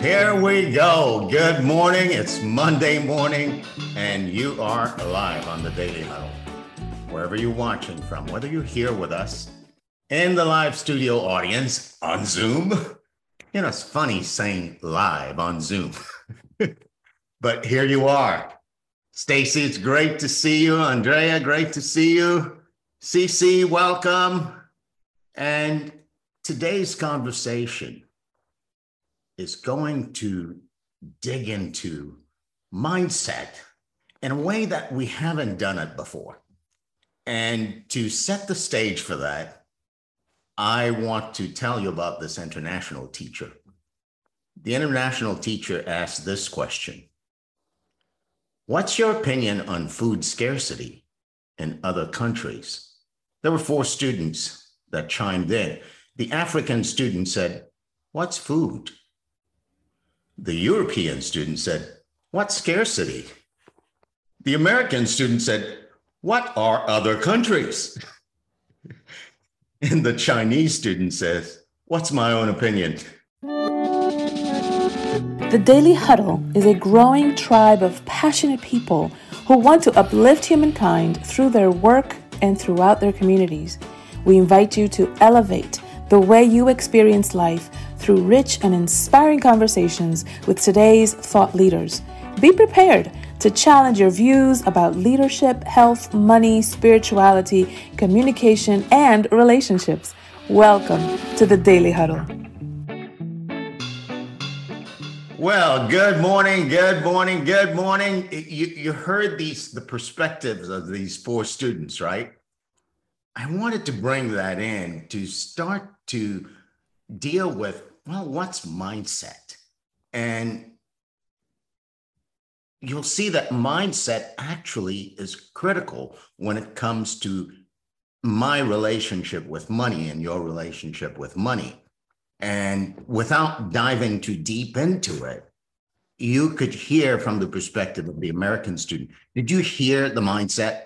Here we go. Good morning. It's Monday morning, and you are live on the Daily Huddle. Wherever you're watching from, whether you're here with us in the live studio audience on Zoom, you know, it's funny saying live on Zoom, but here you are. Stacy, it's great to see you. Andrea, great to see you. CC, welcome. And today's conversation is going to dig into mindset in a way that we haven't done it before. And to set the stage for that, I want to tell you about this international teacher. The international teacher asked this question What's your opinion on food scarcity in other countries? There were four students that chimed in. The African student said, What's food? The European student said, What scarcity? The American student said, What are other countries? and the Chinese student says, What's my own opinion? The Daily Huddle is a growing tribe of passionate people who want to uplift humankind through their work and throughout their communities. We invite you to elevate the way you experience life through rich and inspiring conversations with today's thought leaders. Be prepared to challenge your views about leadership, health, money, spirituality, communication, and relationships. Welcome to the Daily Huddle. Well, good morning, good morning, good morning. You, you heard these the perspectives of these four students, right? I wanted to bring that in to start to deal with well, what's mindset? And you'll see that mindset actually is critical when it comes to my relationship with money and your relationship with money. And without diving too deep into it, you could hear from the perspective of the American student. Did you hear the mindset?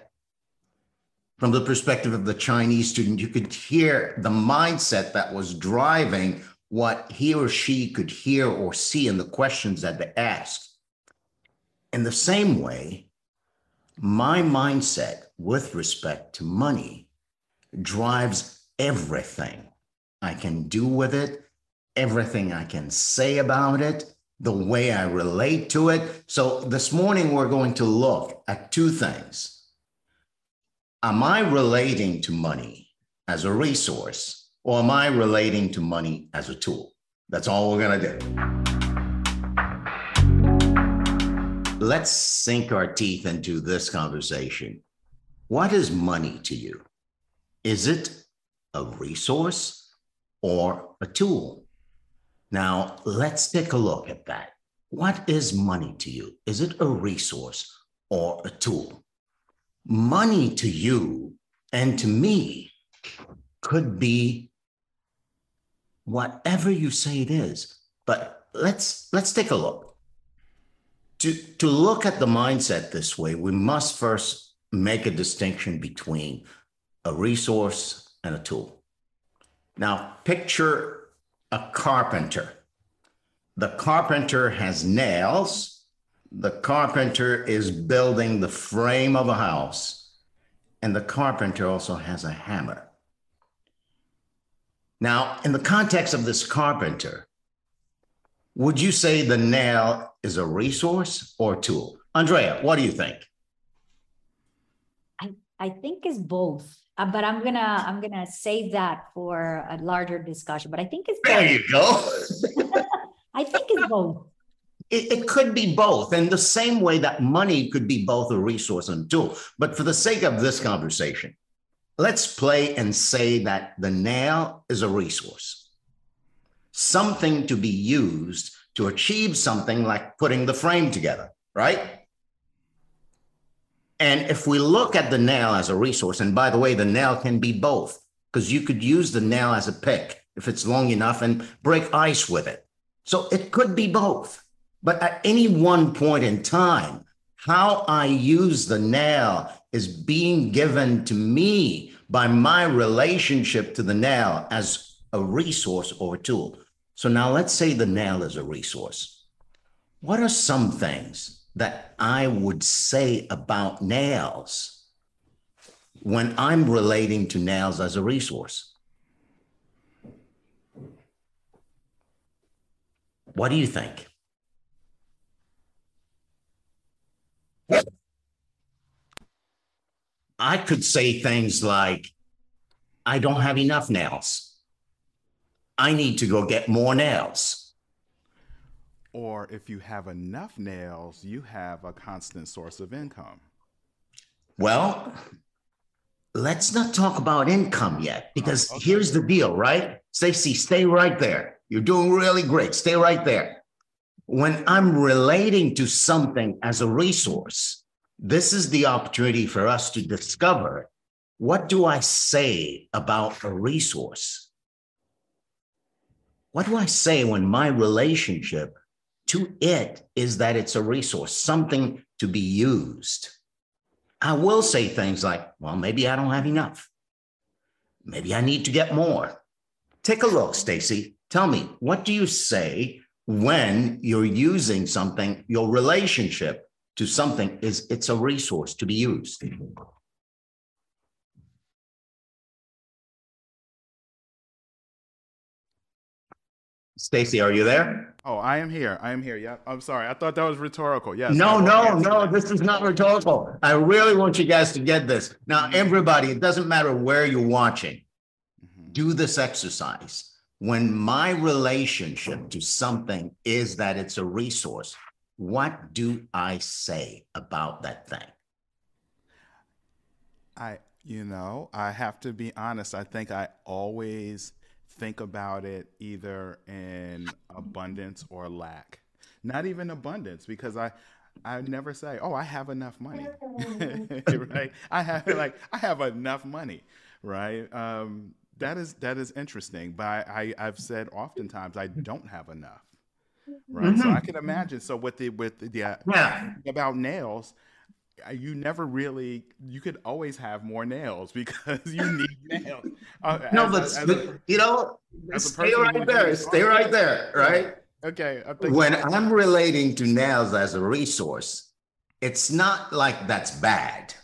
From the perspective of the Chinese student, you could hear the mindset that was driving what he or she could hear or see in the questions that they asked. In the same way, my mindset with respect to money drives everything I can do with it, everything I can say about it, the way I relate to it. So this morning, we're going to look at two things. Am I relating to money as a resource? Or am I relating to money as a tool? That's all we're going to do. Let's sink our teeth into this conversation. What is money to you? Is it a resource or a tool? Now, let's take a look at that. What is money to you? Is it a resource or a tool? Money to you and to me could be whatever you say it is. But let's let's take a look. To, to look at the mindset this way, we must first make a distinction between a resource and a tool. Now, picture a carpenter. The carpenter has nails. The carpenter is building the frame of a house. And the carpenter also has a hammer. Now, in the context of this carpenter, would you say the nail is a resource or a tool? Andrea, what do you think? I, I think it's both. Uh, but I'm gonna I'm gonna save that for a larger discussion. But I think it's both. there. You go. I think it's both. It, it, could be both, in the same way that money could be both a resource and a tool. But for the sake of this conversation, let's play and say that the nail is a resource, something to be used to achieve something like putting the frame together, right? And if we look at the nail as a resource, and by the way, the nail can be both, because you could use the nail as a pick if it's long enough and break ice with it. So it could be both. But at any one point in time, how I use the nail is being given to me by my relationship to the nail as a resource or a tool. So now let's say the nail is a resource. What are some things that I would say about nails when I'm relating to nails as a resource? What do you think? I could say things like, I don't have enough nails. I need to go get more nails. Or if you have enough nails, you have a constant source of income. Well, let's not talk about income yet because oh, okay. here's the deal, right? Stacy, stay right there. You're doing really great. Stay right there. When I'm relating to something as a resource, this is the opportunity for us to discover what do I say about a resource? What do I say when my relationship to it is that it's a resource, something to be used? I will say things like, well, maybe I don't have enough. Maybe I need to get more. Take a look, Stacy. Tell me, what do you say when you're using something, your relationship to something is it's a resource to be used. Stacy, are you there? Oh, I am here. I am here. Yeah. I'm sorry. I thought that was rhetorical. Yes. No, no, no. This is not rhetorical. I really want you guys to get this. Now, mm-hmm. everybody, it doesn't matter where you're watching. Mm-hmm. Do this exercise. When my relationship to something is that it's a resource, what do I say about that thing? I, you know, I have to be honest. I think I always think about it either in abundance or lack. Not even abundance, because I, I never say, "Oh, I have enough money," right? I have like I have enough money, right? Um, that is that is interesting, but I, I I've said oftentimes I don't have enough right? Mm-hmm. So I can imagine. So with the with the, the yeah. about nails, uh, you never really you could always have more nails because you need nails. Uh, no, but, a, but you know, stay right there. Stay right there, right? Okay. when I'm relating to nails as a resource, it's not like that's bad.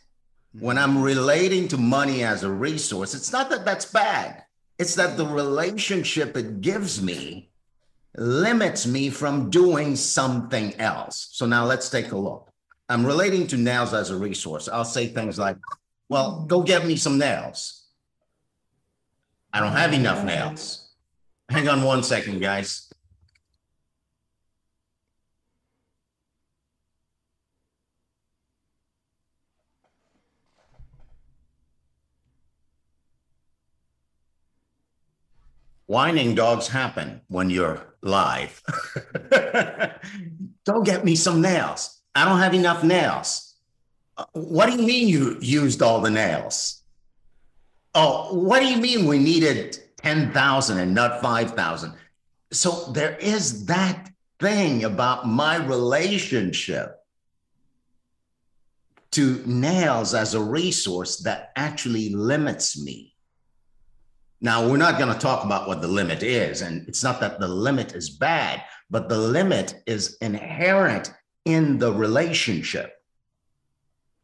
When mm-hmm. I'm relating to money as a resource, it's not that that's bad. It's that the relationship it gives me limits me from doing something else. So now let's take a look. I'm relating to nails as a resource. I'll say things like, well, go get me some nails. I don't have enough nails. Hang on one second, guys. whining dogs happen when you're live. Go get me some nails. I don't have enough nails. Uh, what do you mean you used all the nails? Oh, what do you mean we needed 10,000 and not 5,000? So there is that thing about my relationship to nails as a resource that actually limits me now, we're not going to talk about what the limit is. And it's not that the limit is bad, but the limit is inherent in the relationship.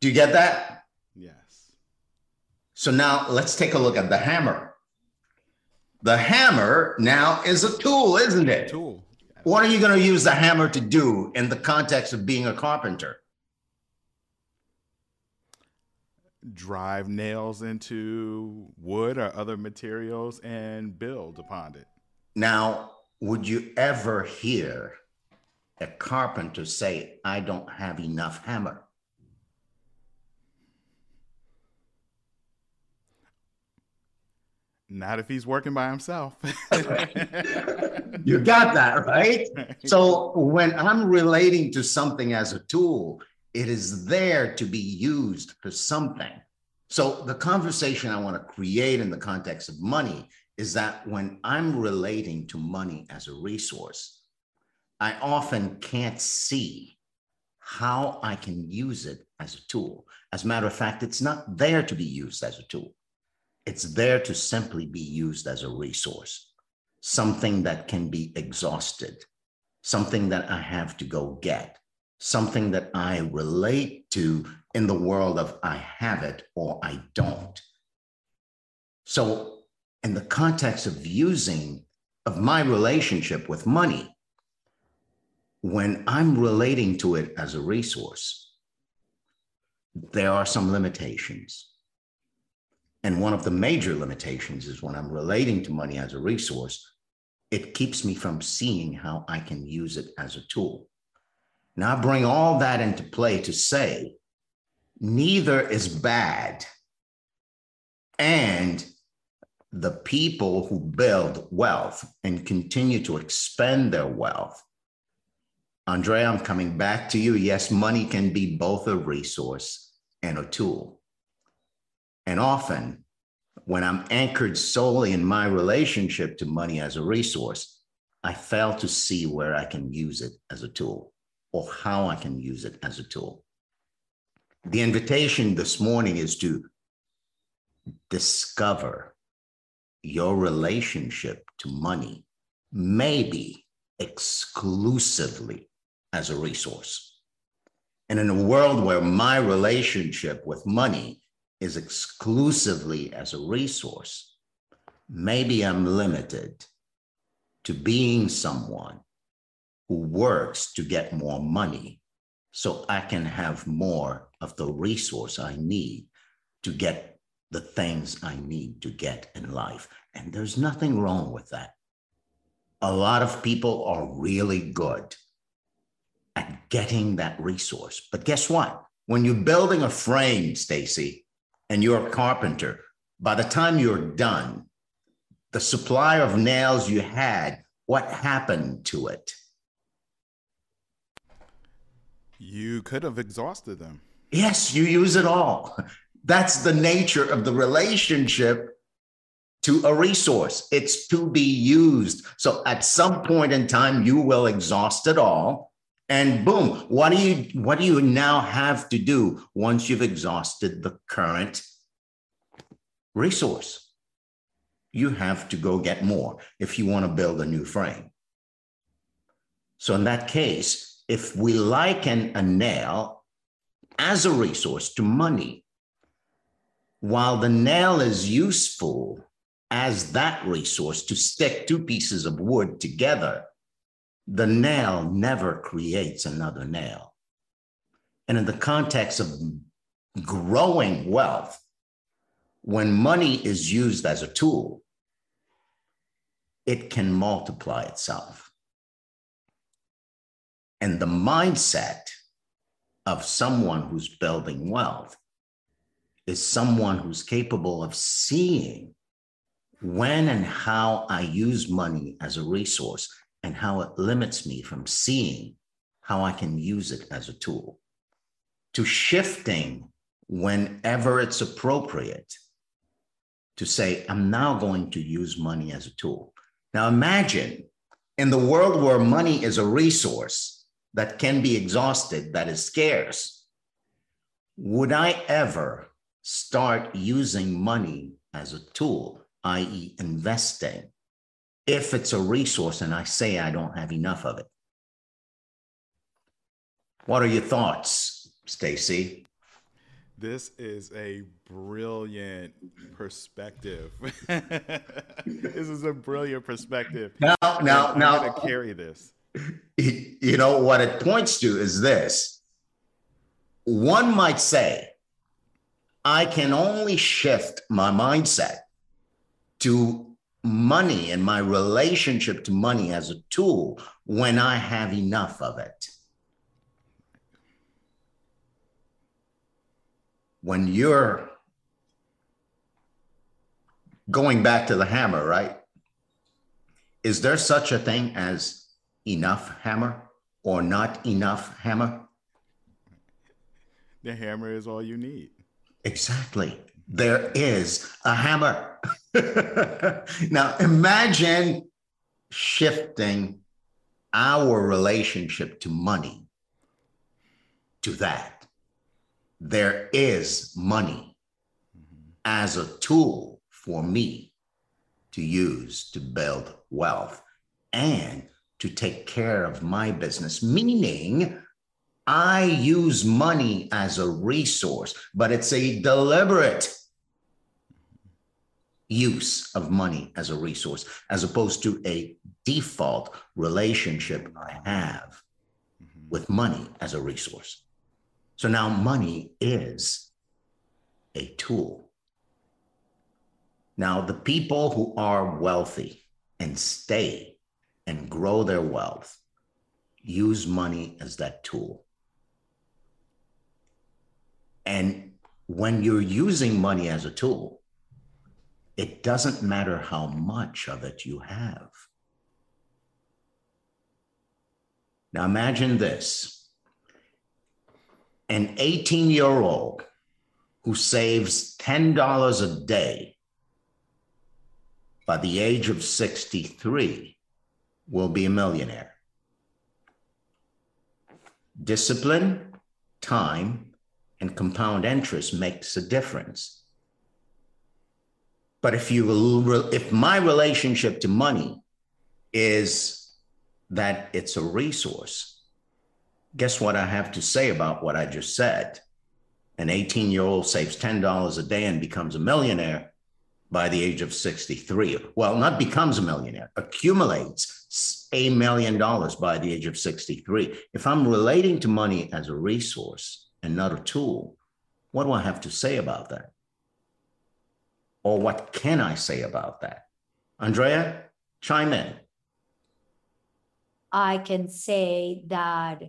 Do you get that? Yes. So now let's take a look at the hammer. The hammer now is a tool, isn't it? tool. What are you going to use the hammer to do in the context of being a carpenter? Drive nails into wood or other materials and build upon it. Now, would you ever hear a carpenter say, I don't have enough hammer? Not if he's working by himself. you got that, right? So when I'm relating to something as a tool, it is there to be used for something. So the conversation I want to create in the context of money is that when I'm relating to money as a resource, I often can't see how I can use it as a tool. As a matter of fact, it's not there to be used as a tool. It's there to simply be used as a resource. something that can be exhausted, something that I have to go get, something that I relate to in the world of I have it or I don't. So, in the context of using of my relationship with money, when I'm relating to it as a resource, there are some limitations. And one of the major limitations is when I'm relating to money as a resource, it keeps me from seeing how I can use it as a tool. Now, I bring all that into play to say neither is bad. And the people who build wealth and continue to expend their wealth. Andre, I'm coming back to you. Yes, money can be both a resource and a tool. And often, when I'm anchored solely in my relationship to money as a resource, I fail to see where I can use it as a tool or how I can use it as a tool. The invitation this morning is to discover your relationship to money, maybe exclusively as a resource. And in a world where my relationship with money is exclusively as a resource, maybe I'm limited to being someone who works to get more money so I can have more of the resource I need to get the things I need to get in life. And there's nothing wrong with that. A lot of people are really good at getting that resource. But guess what? When you're building a frame, Stacy, and you're a carpenter, by the time you're done, the supply of nails you had, what happened to it? You could have exhausted them. Yes, you use it all. That's the nature of the relationship to a resource. It's to be used. So at some point in time, you will exhaust it all. And boom, what do you what do you now have to do once you've exhausted the current resource? You have to go get more if you want to build a new frame. So in that case, if we liken a nail as a resource to money, while the nail is useful as that resource to stick two pieces of wood together, the nail never creates another nail. And in the context of growing wealth, when money is used as a tool, it can multiply itself. And the mindset of someone who's building wealth is someone who's capable of seeing when and how I use money as a resource and how it limits me from seeing how I can use it as a tool, to shifting whenever it's appropriate to say, I'm now going to use money as a tool. Now imagine in the world where money is a resource, that can be exhausted, that is scarce, would I ever start using money as a tool, i.e., investing, if it's a resource and I say I don't have enough of it? What are your thoughts, Stacy? This is a brilliant perspective. this is a brilliant perspective. Now, now, now, to carry this you know, what it points to is this. One might say, I can only shift my mindset to money and my relationship to money as a tool when I have enough of it. When you're going back to the hammer, right? Is there such a thing as enough hammer or not enough hammer? The hammer is all you need. Exactly. There is a hammer. now imagine shifting our relationship to money to that. There is money mm-hmm. as a tool for me to use to build wealth and to take care of my business, meaning I use money as a resource, but it's a deliberate use of money as a resource, as opposed to a default relationship I have mm-hmm. with money as a resource. So now money is a tool. Now, the people who are wealthy and stay and grow their wealth use money as that tool. And when you're using money as a tool, it doesn't matter how much of it you have. Now imagine this an 18 year old who saves $10 a day by the age of 63 will be a millionaire. Discipline, time, and compound interest makes a difference. But if you if my relationship to money is that it's a resource, guess what I have to say about what I just said? An 18 year old saves $10 a day and becomes a millionaire by the age of 63. Well, not becomes a millionaire, accumulates a million dollars by the age of 63. If I'm relating to money as a resource and not a tool, what do I have to say about that? Or what can I say about that? Andrea, chime in. I can say that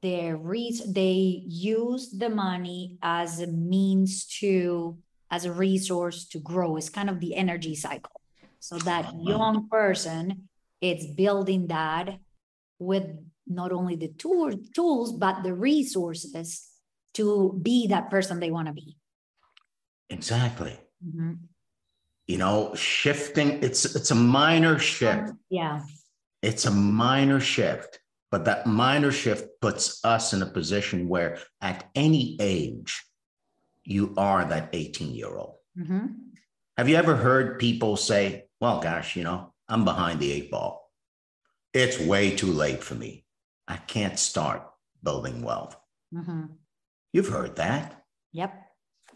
they use the money as a means to as a resource to grow. It's kind of the energy cycle. So that uh-huh. young person, it's building that with not only the tool, tools but the resources to be that person they want to be. Exactly. Mm-hmm. You know, shifting, it's it's a minor shift. Yeah. It's a minor shift, but that minor shift puts us in a position where at any age, you are that 18 year old. Mm-hmm. Have you ever heard people say, well, gosh, you know, I'm behind the eight ball. It's way too late for me. I can't start building wealth. Mm-hmm. You've heard that. Yep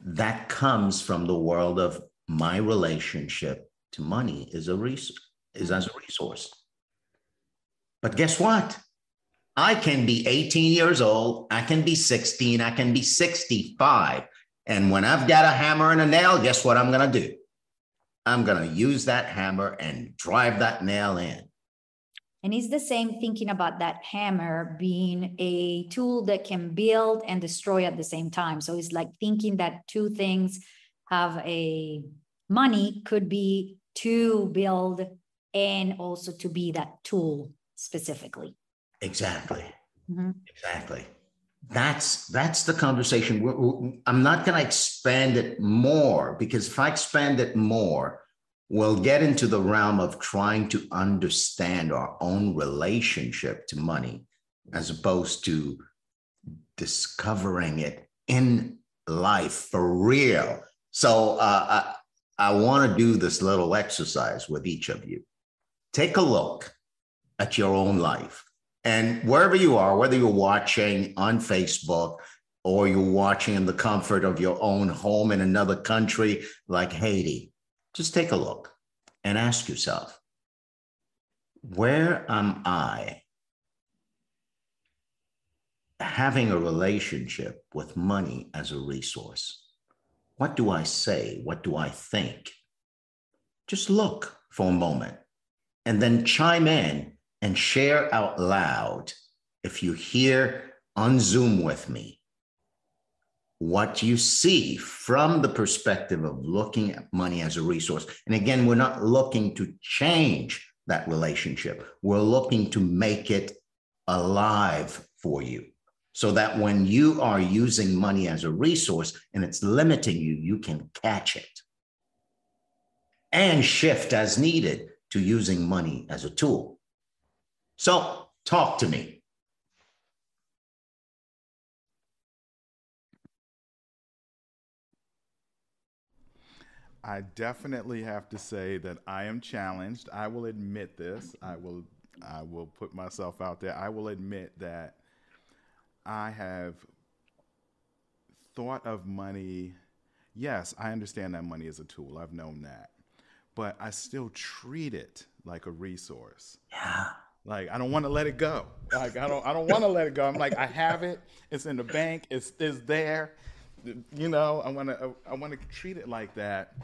that comes from the world of my relationship to money is a res- is as a resource. But guess what? I can be 18 years old, I can be 16, I can be 65. And when I've got a hammer and a nail, guess what I'm going to do? I'm going to use that hammer and drive that nail in. And it's the same thinking about that hammer being a tool that can build and destroy at the same time. So it's like thinking that two things have a money could be to build and also to be that tool specifically. Exactly. Mm-hmm. Exactly. That's that's the conversation. I'm not going to expand it more because if I expand it more, we'll get into the realm of trying to understand our own relationship to money as opposed to discovering it in life for real. So uh, I, I want to do this little exercise with each of you. Take a look at your own life. And wherever you are, whether you're watching on Facebook or you're watching in the comfort of your own home in another country like Haiti, just take a look and ask yourself where am I having a relationship with money as a resource? What do I say? What do I think? Just look for a moment and then chime in and share out loud if you hear on Zoom with me what you see from the perspective of looking at money as a resource. And again, we're not looking to change that relationship, we're looking to make it alive for you so that when you are using money as a resource and it's limiting you, you can catch it and shift as needed to using money as a tool. So, talk to me. I definitely have to say that I am challenged. I will admit this. I will I will put myself out there. I will admit that I have thought of money. Yes, I understand that money is a tool. I've known that. But I still treat it like a resource. Yeah. Like I don't want to let it go. Like I don't I don't want to let it go. I'm like I have it. It's in the bank. It's it's there. You know, I want to I want to treat it like that.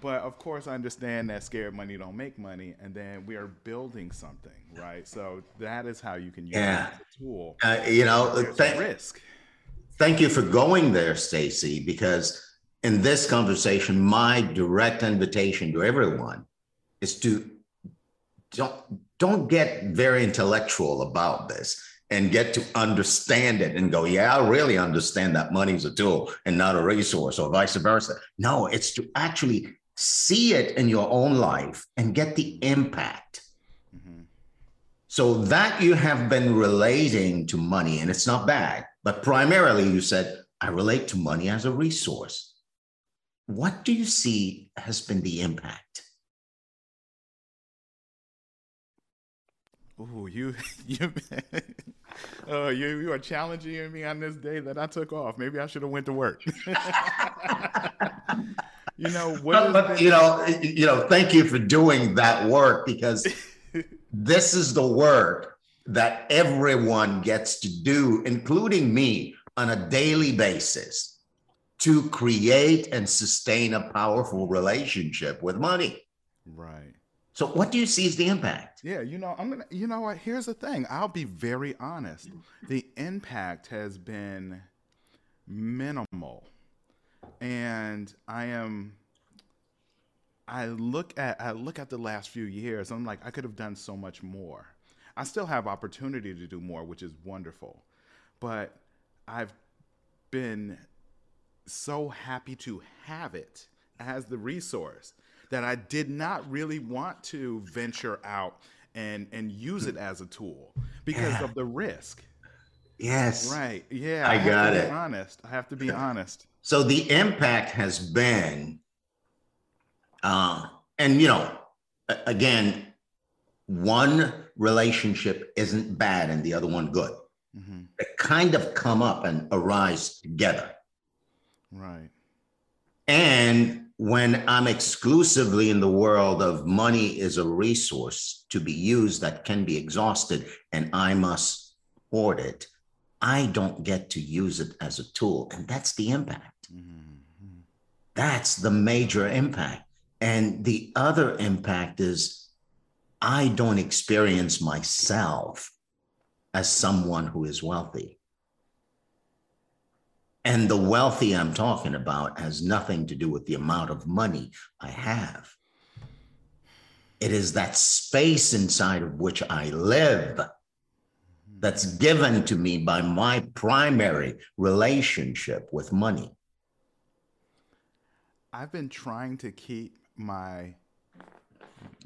But of course, I understand that scared money don't make money, and then we are building something, right? So that is how you can use Yeah. it as a tool. Uh, you know, thank, risk. thank you for going there, Stacy, because in this conversation, my direct invitation to everyone is to don't don't get very intellectual about this and get to understand it and go, yeah, I really understand that money is a tool and not a resource, or vice versa. No, it's to actually see it in your own life and get the impact. Mhm. So that you have been relating to money, and it's not bad, but primarily you said, I relate to money as a resource. What do you see has been the impact? Ooh, you you oh you you are challenging me on this day that I took off. Maybe I should have went to work. you know what? But, but you know, you know, thank you for doing that work because this is the work that everyone gets to do, including me, on a daily basis to create and sustain a powerful relationship with money. right. So, what do you see as the impact? Yeah, you know, I'm gonna. You know what? Here's the thing. I'll be very honest. The impact has been minimal, and I am. I look at I look at the last few years. I'm like, I could have done so much more. I still have opportunity to do more, which is wonderful, but I've been so happy to have it as the resource that I did not really want to venture out and and use it as a tool because Yeah. of the risk. Yes. Right. Yeah. I have got to it. Be honest. I have to be honest. So the impact has been, uh, and you know, again, one relationship isn't bad and the other one good. hmm They kind of come up and arise together. Right. And when I'm exclusively in the world of money is a resource to be used that can be exhausted and I must hoard it, I don't get to use it as a tool. And that's the impact. hmm That's the major impact. And the other impact is I don't experience myself as someone who is wealthy. And the wealthy I'm talking about has nothing to do with the amount of money I have. It is that space inside of which I live that's given to me by my primary relationship with money. I've been trying to keep my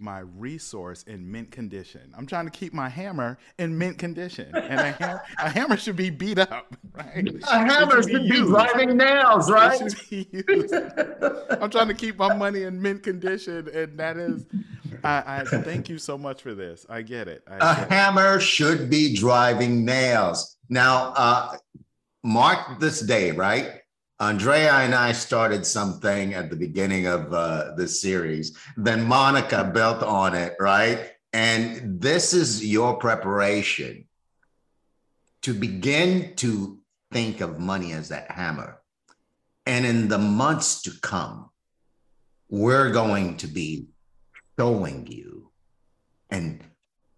my resource in mint condition. I'm trying to keep my hammer in mint condition, and a, ham- a hammer should be beat up, right? A hammer should be used. nails, It should be used. I'm trying to keep my money in mint condition, and that is. I, I thank you so much for this. I get it. I A get it. hammer should be driving nails. Now, uh, mark this day, right? Andrea and I started something at the beginning of uh, the series. Then Monica built on it, right? And this is your preparation to begin to think of money as that hammer. And in the months to come, we're going to be showing you and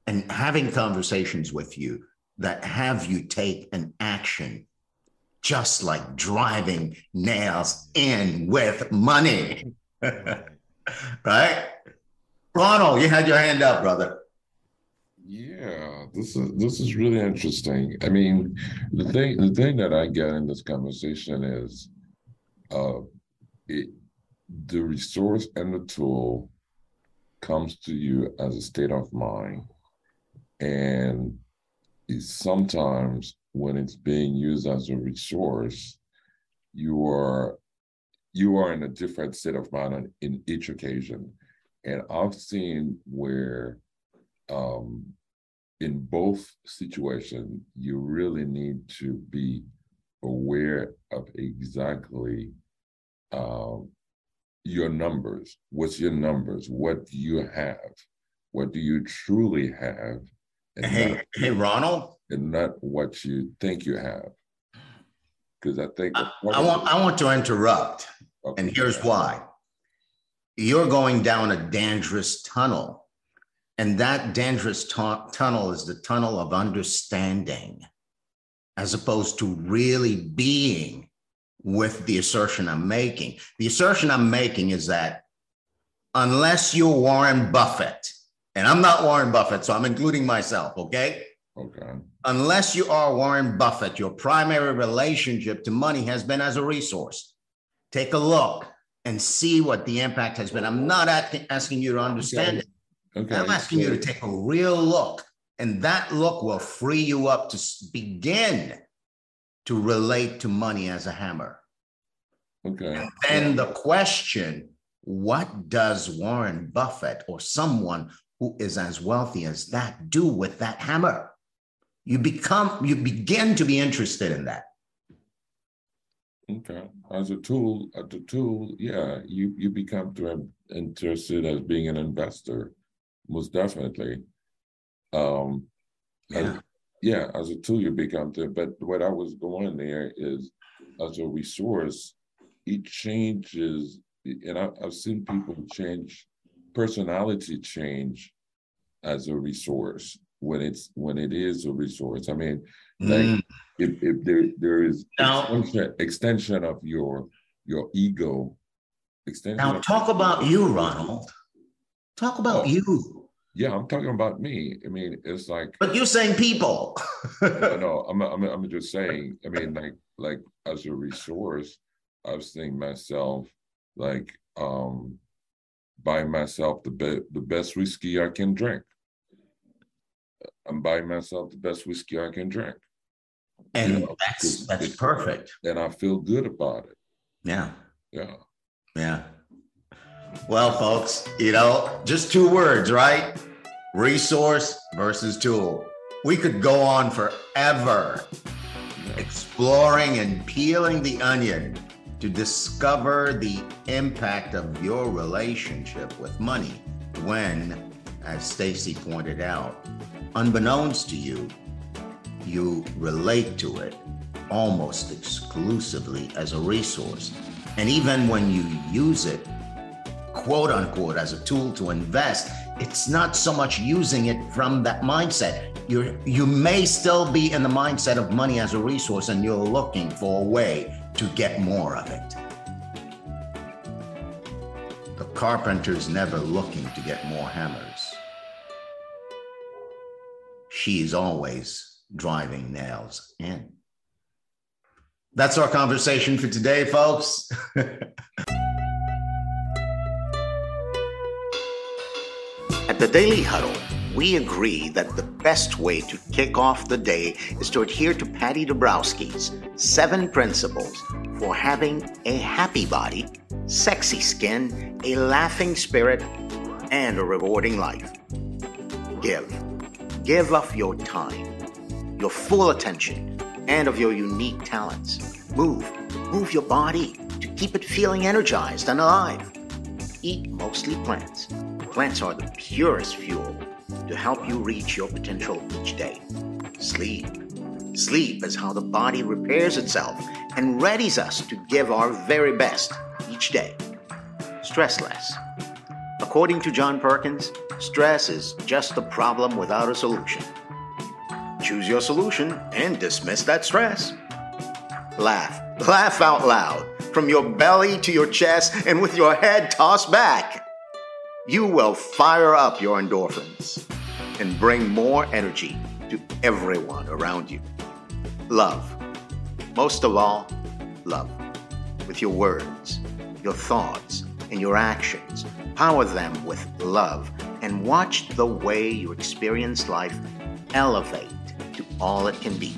and having conversations with you that have you take an action just like driving nails in with money Right. ronald you had your hand up brother Yeah, this is this is really interesting. I mean, the thing the thing that I get in this conversation is uh it the resource and the tool comes to you as a state of mind. And sometimes when it's being used as a resource, you are you are in a different state of mind in each occasion. And I've seen where um, in both situations, you really need to be aware of exactly um, your numbers. What's your numbers? What do you have? What do you truly have? And hey, hey, Ronald, and not what you think you have. Because I think I, I want I want to interrupt, okay. and here's why. You're going down a dangerous tunnel, and that dangerous tunnel is the tunnel of understanding, as opposed to really being with the assertion I'm making. The assertion I'm making is that unless you're Warren Buffett, and I'm not Warren Buffett, so I'm including myself, okay? Okay. Unless you are Warren Buffett, your primary relationship to money has been as a resource. Take a look and see what the impact has been. I'm not asking you to understand okay. it. Okay. I'm asking you to take a real look, and that look will free you up to begin to relate to money as a hammer. Okay. And then the question what does Warren Buffett or someone who is as wealthy as that do with that hammer? You become, you begin to be interested in that. Okay. As a tool, as a tool, yeah, you you become to interested as being an investor, most definitely. Um, yeah yeah, as a tool you become to, but what I was going there is as a resource, it changes, and I, have seen people change, personality change as a resource when it's when it is a resource. I mean, like mm. if, if there there is now, extension, extension of your your ego, extension. Now talk about you, Ronald. Talk about oh. you. Yeah, I'm talking about me. I mean, it's like. But you're saying people. no, no, I'm, I'm, I'm just saying. I mean, like, like as a resource, I was thinking myself, like, um, buying myself the be- the best whiskey I can drink. I'm buying myself the best whiskey I can drink. And you know, that's that's perfect. And I feel good about it. Yeah. Yeah. Yeah. Well, folks, you know, just two words, right? Resource versus tool. We could go on forever exploring and peeling the onion to discover the impact of your relationship with money when, as Stacy pointed out, unbeknownst to you, you relate to it almost exclusively as a resource. And even when you use it quote unquote as a tool to invest it's not so much using it from that mindset. You you may still be in the mindset of money as a resource and you're looking for a way to get more of it. The carpenter's never looking to get more hammers she's always driving nails in that's our conversation for today folks At the Daily Huddle, we agree that the best way to kick off the day is to adhere to Patty Dabrowski's seven principles for having a happy body, sexy skin, a laughing spirit, and a rewarding life. Give. Give of your time, your full attention, and of your unique talents. Move. Move your body to keep it feeling energized and alive. Eat mostly plants Plants are the purest fuel to help you reach your potential each day. Sleep. Sleep is how the body repairs itself and readies us to give our very best each day. Stress less. According to John Perkins, stress is just a problem without a solution. Choose your solution and dismiss that stress. Laugh. Laugh out loud, from your belly to your chest and with your head tossed back you will fire up your endorphins and bring more energy to everyone around you. Love. Most of all, love. With your words, your thoughts, and your actions, power them with love and watch the way you experience life elevate to all it can be.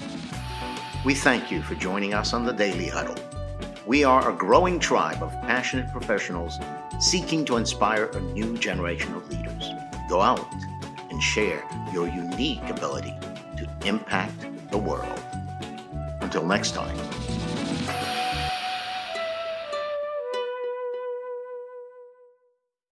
We thank you for joining us on the Daily Huddle. We are a growing tribe of passionate professionals seeking to inspire a new generation of leaders. Go out and share your unique ability to impact the world. Until next time.